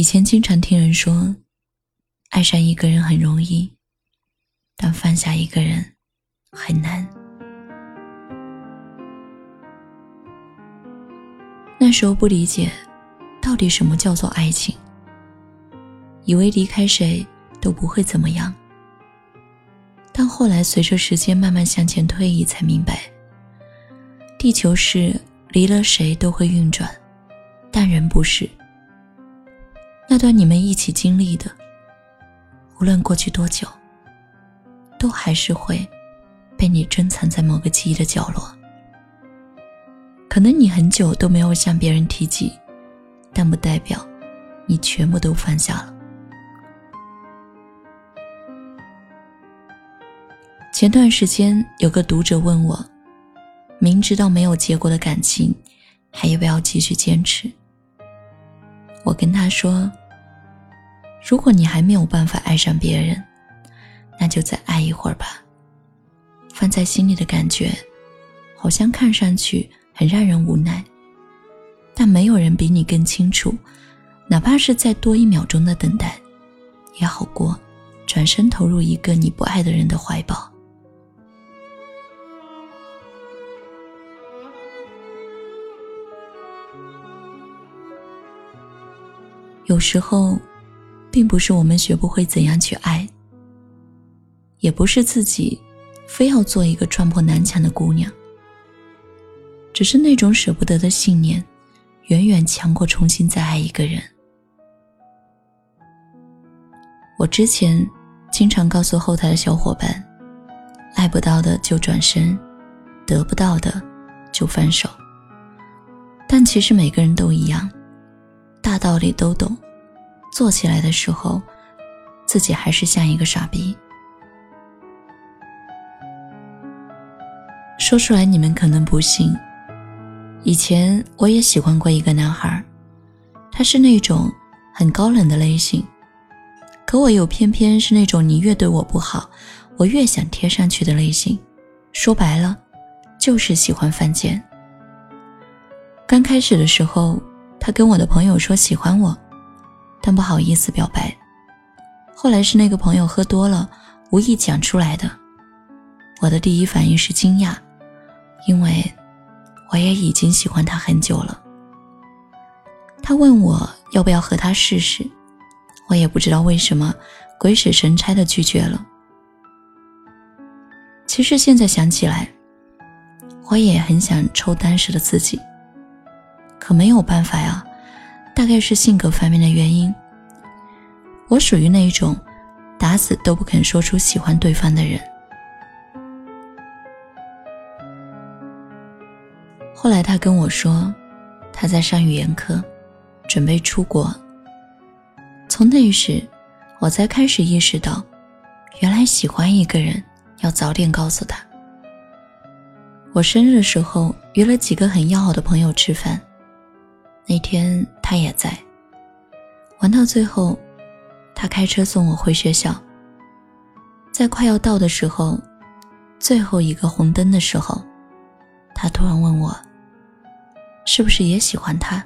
以前经常听人说，爱上一个人很容易，但放下一个人很难。那时候不理解，到底什么叫做爱情，以为离开谁都不会怎么样。但后来随着时间慢慢向前推移，才明白，地球是离了谁都会运转，但人不是。那段你们一起经历的，无论过去多久，都还是会被你珍藏在某个记忆的角落。可能你很久都没有向别人提及，但不代表你全部都放下了。前段时间有个读者问我，明知道没有结果的感情，还要不要继续坚持？我跟他说。如果你还没有办法爱上别人，那就再爱一会儿吧。放在心里的感觉，好像看上去很让人无奈，但没有人比你更清楚，哪怕是再多一秒钟的等待，也好过转身投入一个你不爱的人的怀抱。有时候。并不是我们学不会怎样去爱，也不是自己非要做一个撞破南墙的姑娘，只是那种舍不得的信念，远远强过重新再爱一个人。我之前经常告诉后台的小伙伴，爱不到的就转身，得不到的就分手。但其实每个人都一样，大道理都懂。做起来的时候，自己还是像一个傻逼。说出来你们可能不信，以前我也喜欢过一个男孩，他是那种很高冷的类型，可我又偏偏是那种你越对我不好，我越想贴上去的类型。说白了，就是喜欢犯贱。刚开始的时候，他跟我的朋友说喜欢我。但不好意思表白，后来是那个朋友喝多了，无意讲出来的。我的第一反应是惊讶，因为我也已经喜欢他很久了。他问我要不要和他试试，我也不知道为什么，鬼使神差的拒绝了。其实现在想起来，我也很想抽当时的自己，可没有办法呀。大概是性格方面的原因，我属于那一种打死都不肯说出喜欢对方的人。后来他跟我说，他在上语言课，准备出国。从那时，我才开始意识到，原来喜欢一个人要早点告诉他。我生日的时候约了几个很要好的朋友吃饭。那天他也在，玩到最后，他开车送我回学校。在快要到的时候，最后一个红灯的时候，他突然问我：“是不是也喜欢他？”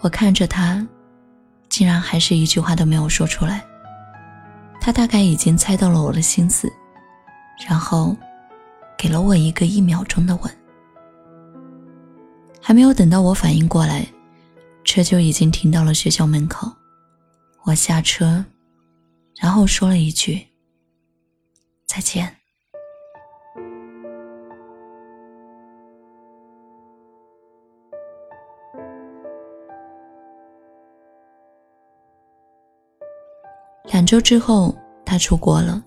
我看着他，竟然还是一句话都没有说出来。他大概已经猜到了我的心思，然后给了我一个一秒钟的吻。还没有等到我反应过来，车就已经停到了学校门口。我下车，然后说了一句：“再见。”两周之后，他出国了。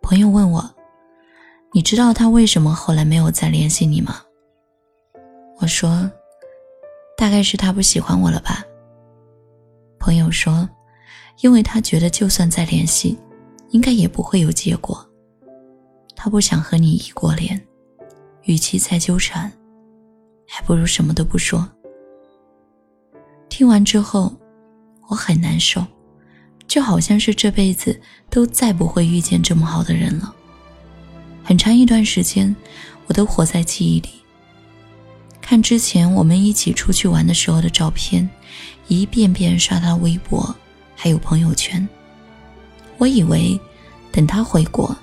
朋友问我：“你知道他为什么后来没有再联系你吗？”我说：“大概是他不喜欢我了吧。”朋友说：“因为他觉得就算再联系，应该也不会有结果。他不想和你异国恋，与其再纠缠，还不如什么都不说。”听完之后，我很难受，就好像是这辈子都再不会遇见这么好的人了。很长一段时间，我都活在记忆里。看之前我们一起出去玩的时候的照片，一遍遍刷他微博，还有朋友圈。我以为，等他回国，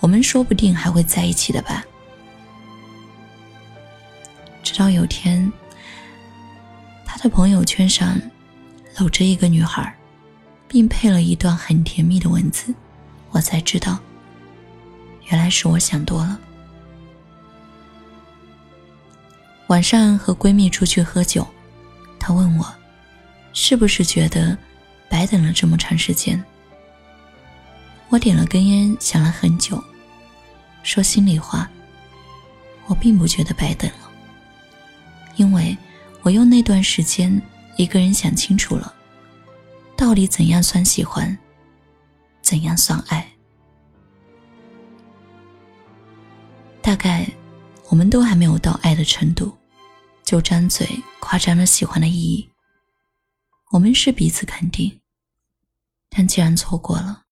我们说不定还会在一起的吧。直到有天，他的朋友圈上搂着一个女孩，并配了一段很甜蜜的文字，我才知道，原来是我想多了。晚上和闺蜜出去喝酒，她问我，是不是觉得白等了这么长时间？我点了根烟，想了很久，说心里话，我并不觉得白等了。因为我用那段时间一个人想清楚了，到底怎样算喜欢，怎样算爱。大概我们都还没有到爱的程度，就张嘴夸张了喜欢的意义。我们是彼此肯定，但既然错过了，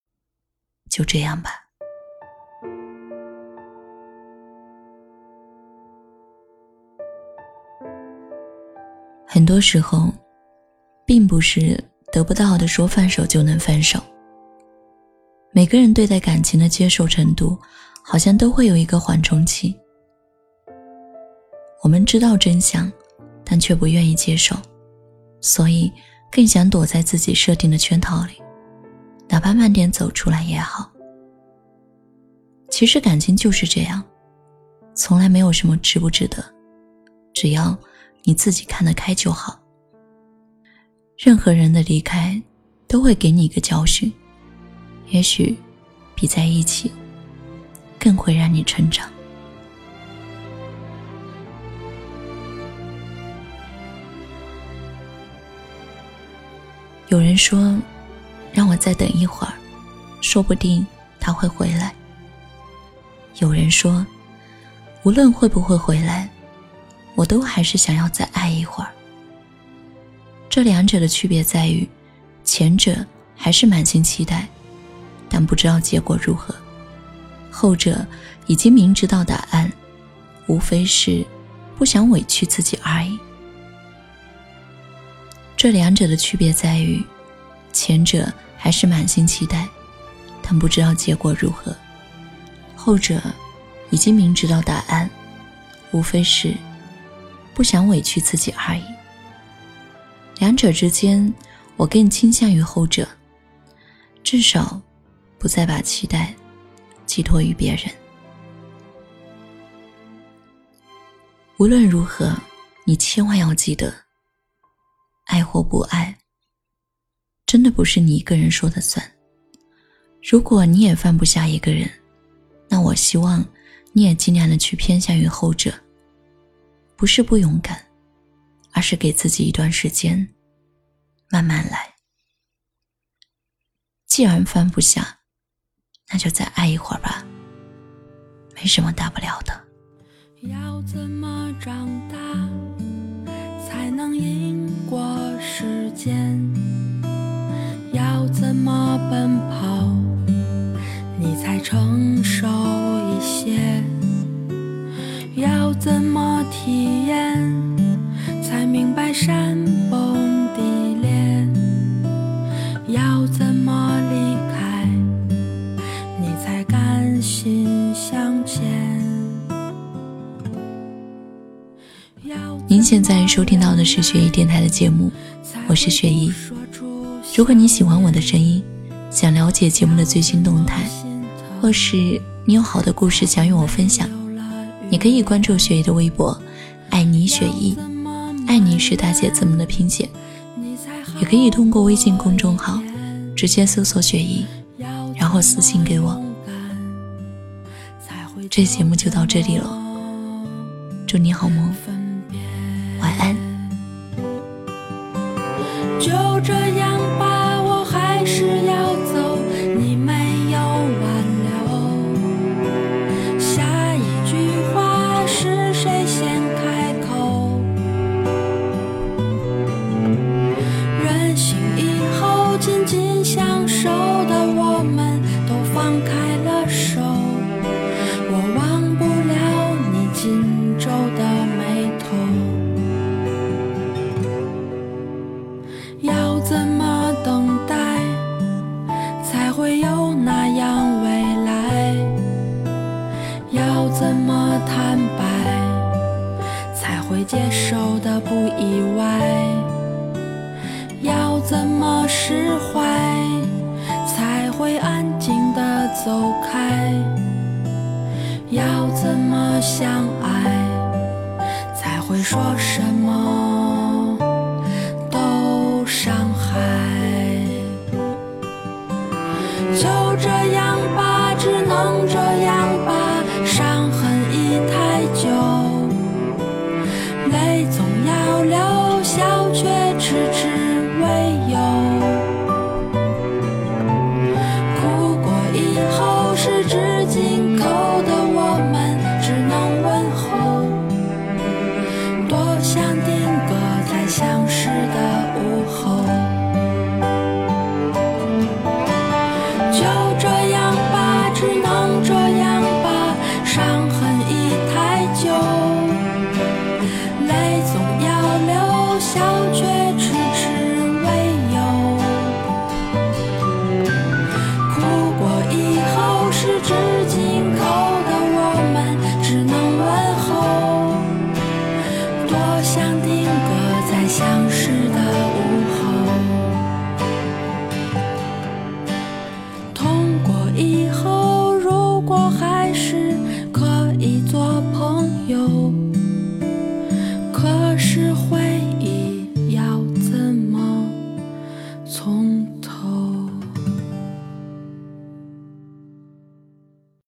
就这样吧。很多时候，并不是得不到的说放手就能放手。每个人对待感情的接受程度，好像都会有一个缓冲期。我们知道真相，但却不愿意接受，所以更想躲在自己设定的圈套里，哪怕慢点走出来也好。其实感情就是这样，从来没有什么值不值得，只要。你自己看得开就好。任何人的离开，都会给你一个教训，也许比在一起更会让你成长。有人说，让我再等一会儿，说不定他会回来。有人说，无论会不会回来。我都还是想要再爱一会儿。这两者的区别在于，前者还是满心期待，但不知道结果如何；后者已经明知道答案，无非是不想委屈自己而已。这两者的区别在于，前者还是满心期待，但不知道结果如何；后者已经明知道答案，无非是。不想委屈自己而已。两者之间，我更倾向于后者。至少，不再把期待寄托于别人。无论如何，你千万要记得，爱或不爱，真的不是你一个人说的算。如果你也放不下一个人，那我希望你也尽量的去偏向于后者。不是不勇敢，而是给自己一段时间，慢慢来。既然放不下，那就再爱一会儿吧，没什么大不了的。要怎么长大，才能赢过时间？您现在收听到的是雪姨电台的节目，我是雪姨。如果你喜欢我的声音，想了解节目的最新动态，或是你有好的故事想与我分享。你可以关注雪姨的微博，爱你雪姨，爱你是大写字母的拼写，也可以通过微信公众号直接搜索雪姨，然后私信给我。这节目就到这里了，祝你好梦，晚安。要怎么相爱才会说什么